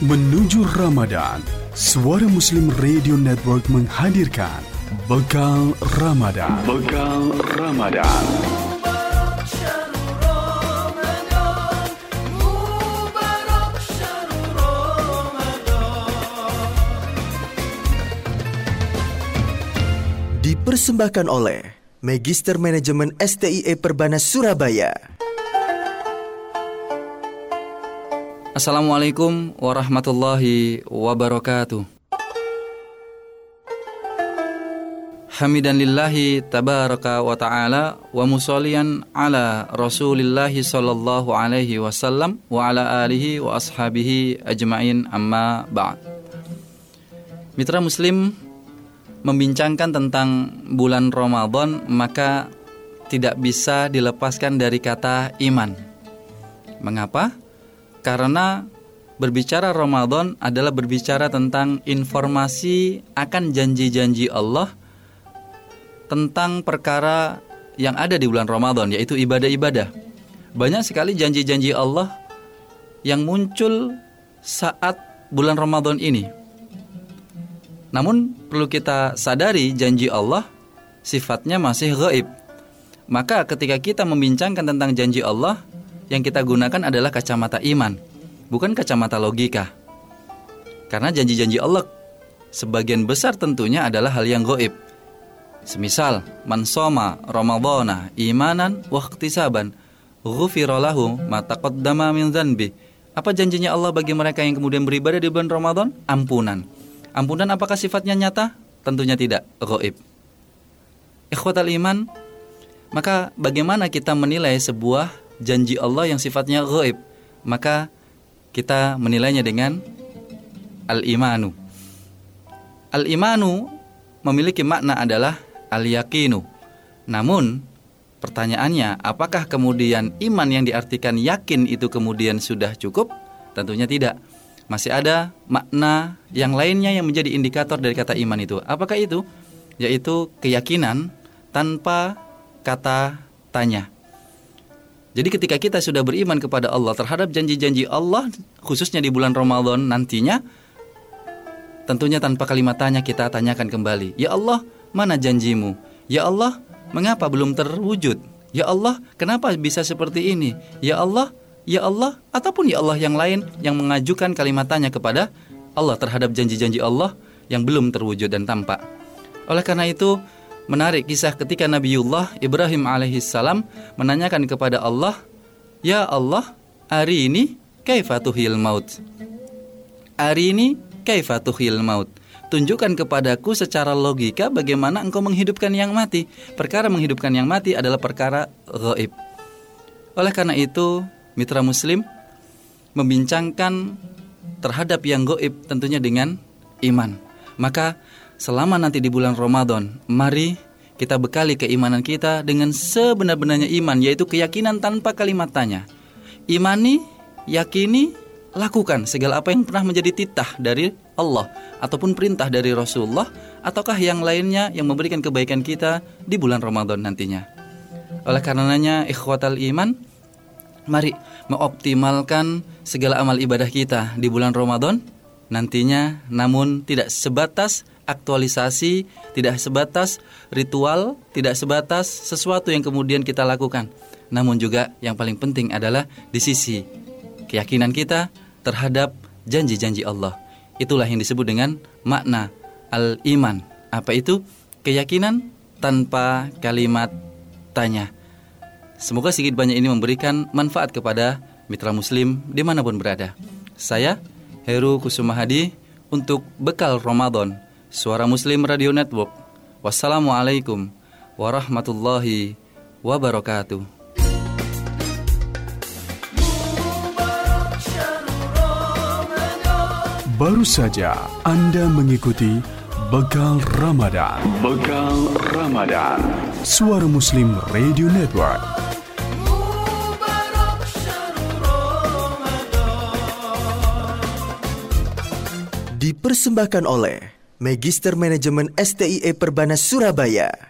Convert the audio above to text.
Menuju Ramadan, Suara Muslim Radio Network menghadirkan Bekal Ramadan. Bekal Ramadan. Dipersembahkan oleh Magister Manajemen STIE Perbanas Surabaya. Assalamualaikum warahmatullahi wabarakatuh. Hamidan lillahi tabaraka wa ta'ala wa musallian ala rasulillahi sallallahu alaihi wasallam wa ala alihi wa ashabihi ajmain amma ba'd. Mitra muslim membincangkan tentang bulan Ramadan maka tidak bisa dilepaskan dari kata iman. Mengapa? Karena berbicara Ramadan adalah berbicara tentang informasi akan janji-janji Allah tentang perkara yang ada di bulan Ramadan yaitu ibadah-ibadah. Banyak sekali janji-janji Allah yang muncul saat bulan Ramadan ini. Namun perlu kita sadari janji Allah sifatnya masih gaib. Maka ketika kita membincangkan tentang janji Allah, yang kita gunakan adalah kacamata iman, bukan kacamata logika. Karena janji-janji Allah sebagian besar tentunya adalah hal yang goib. Semisal, man soma ramadhana imanan wa ikhtisaban, ghufira lahu ma taqaddama min dzanbi. Apa janjinya Allah bagi mereka yang kemudian beribadah di bulan Ramadan? Ampunan. Ampunan apakah sifatnya nyata? Tentunya tidak, goib. Ikhwatal iman, maka bagaimana kita menilai sebuah janji Allah yang sifatnya gaib, maka kita menilainya dengan al-imanu. Al-imanu memiliki makna adalah al-yakinu. Namun, pertanyaannya, apakah kemudian iman yang diartikan yakin itu kemudian sudah cukup? Tentunya tidak. Masih ada makna yang lainnya yang menjadi indikator dari kata iman itu. Apakah itu? Yaitu keyakinan tanpa kata tanya. Jadi ketika kita sudah beriman kepada Allah terhadap janji-janji Allah khususnya di bulan Ramadan nantinya tentunya tanpa kalimat tanya kita tanyakan kembali, "Ya Allah, mana janjimu? Ya Allah, mengapa belum terwujud? Ya Allah, kenapa bisa seperti ini? Ya Allah, ya Allah ataupun ya Allah yang lain yang mengajukan kalimat tanya kepada Allah terhadap janji-janji Allah yang belum terwujud dan tampak. Oleh karena itu, Menarik kisah ketika Nabiullah Ibrahim alaihissalam menanyakan kepada Allah, "Ya Allah, hari ini kaifatuhil maut?" Hari ini kaifatuhil maut? Tunjukkan kepadaku secara logika bagaimana engkau menghidupkan yang mati. Perkara menghidupkan yang mati adalah perkara gaib. Oleh karena itu, mitra muslim membincangkan terhadap yang gaib tentunya dengan iman. Maka selama nanti di bulan Ramadan, mari kita bekali keimanan kita dengan sebenar-benarnya iman, yaitu keyakinan tanpa kalimat tanya. Imani, yakini, lakukan segala apa yang pernah menjadi titah dari Allah ataupun perintah dari Rasulullah ataukah yang lainnya yang memberikan kebaikan kita di bulan Ramadan nantinya. Oleh karenanya ikhwatal iman mari mengoptimalkan segala amal ibadah kita di bulan Ramadan nantinya namun tidak sebatas aktualisasi, tidak sebatas ritual, tidak sebatas sesuatu yang kemudian kita lakukan. Namun juga yang paling penting adalah di sisi keyakinan kita terhadap janji-janji Allah. Itulah yang disebut dengan makna al-iman. Apa itu? Keyakinan tanpa kalimat tanya. Semoga sedikit banyak ini memberikan manfaat kepada mitra muslim di mana pun berada. Saya, Heru Kusumahadi, untuk bekal Ramadan Suara Muslim Radio Network. Wassalamualaikum warahmatullahi wabarakatuh. Baru saja Anda mengikuti Bekal Ramadan. Bekal Ramadan. Suara Muslim Radio Network. Dipersembahkan oleh Magister Manajemen STIE Perbanas Surabaya.